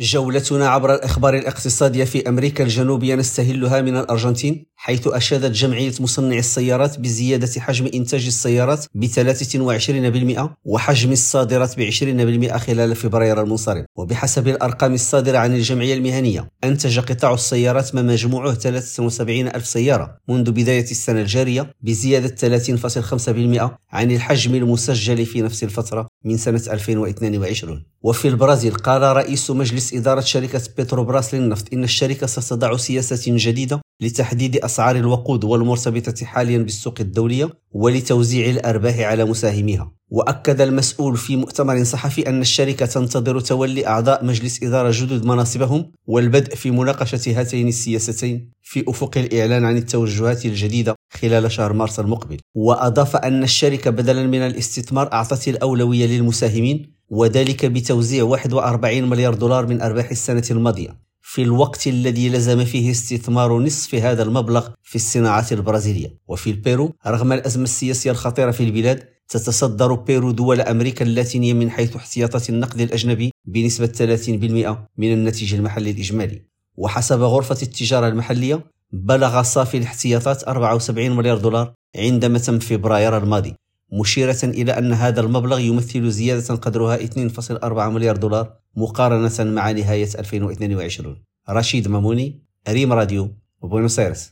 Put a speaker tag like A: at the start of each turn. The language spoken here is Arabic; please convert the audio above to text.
A: جولتنا عبر الأخبار الاقتصادية في أمريكا الجنوبية نستهلها من الأرجنتين حيث أشادت جمعية مصنعي السيارات بزيادة حجم إنتاج السيارات ب 23% وحجم الصادرات ب 20% خلال فبراير المنصرم. وبحسب الأرقام الصادرة عن الجمعية المهنية أنتج قطاع السيارات ما مجموعه 73 ألف سيارة منذ بداية السنة الجارية بزيادة 30.5% عن الحجم المسجل في نفس الفترة من سنة 2022 وفي البرازيل قال رئيس مجلس إدارة شركة بتروبراس للنفط إن الشركة ستضع سياسة جديدة لتحديد أسعار الوقود والمرتبطة حاليا بالسوق الدولية ولتوزيع الأرباح على مساهميها. وأكد المسؤول في مؤتمر صحفي أن الشركة تنتظر تولي أعضاء مجلس إدارة جدد مناصبهم والبدء في مناقشة هاتين السياستين في أفق الإعلان عن التوجهات الجديدة خلال شهر مارس المقبل. وأضاف أن الشركة بدلا من الاستثمار أعطت الأولوية للمساهمين وذلك بتوزيع 41 مليار دولار من أرباح السنة الماضية. في الوقت الذي لزم فيه استثمار نصف هذا المبلغ في الصناعات البرازيلية. وفي البيرو رغم الأزمة السياسية الخطيرة في البلاد تتصدر بيرو دول أمريكا اللاتينية من حيث احتياطات النقد الأجنبي بنسبة 30% من الناتج المحلي الإجمالي. وحسب غرفة التجارة المحلية بلغ صافي الاحتياطات 74 مليار دولار عندما تم فبراير الماضي مشيرة إلى أن هذا المبلغ يمثل زيادة قدرها 2.4 مليار دولار مقارنة مع نهاية 2022 رشيد ماموني ريم راديو بوينوس أيرس.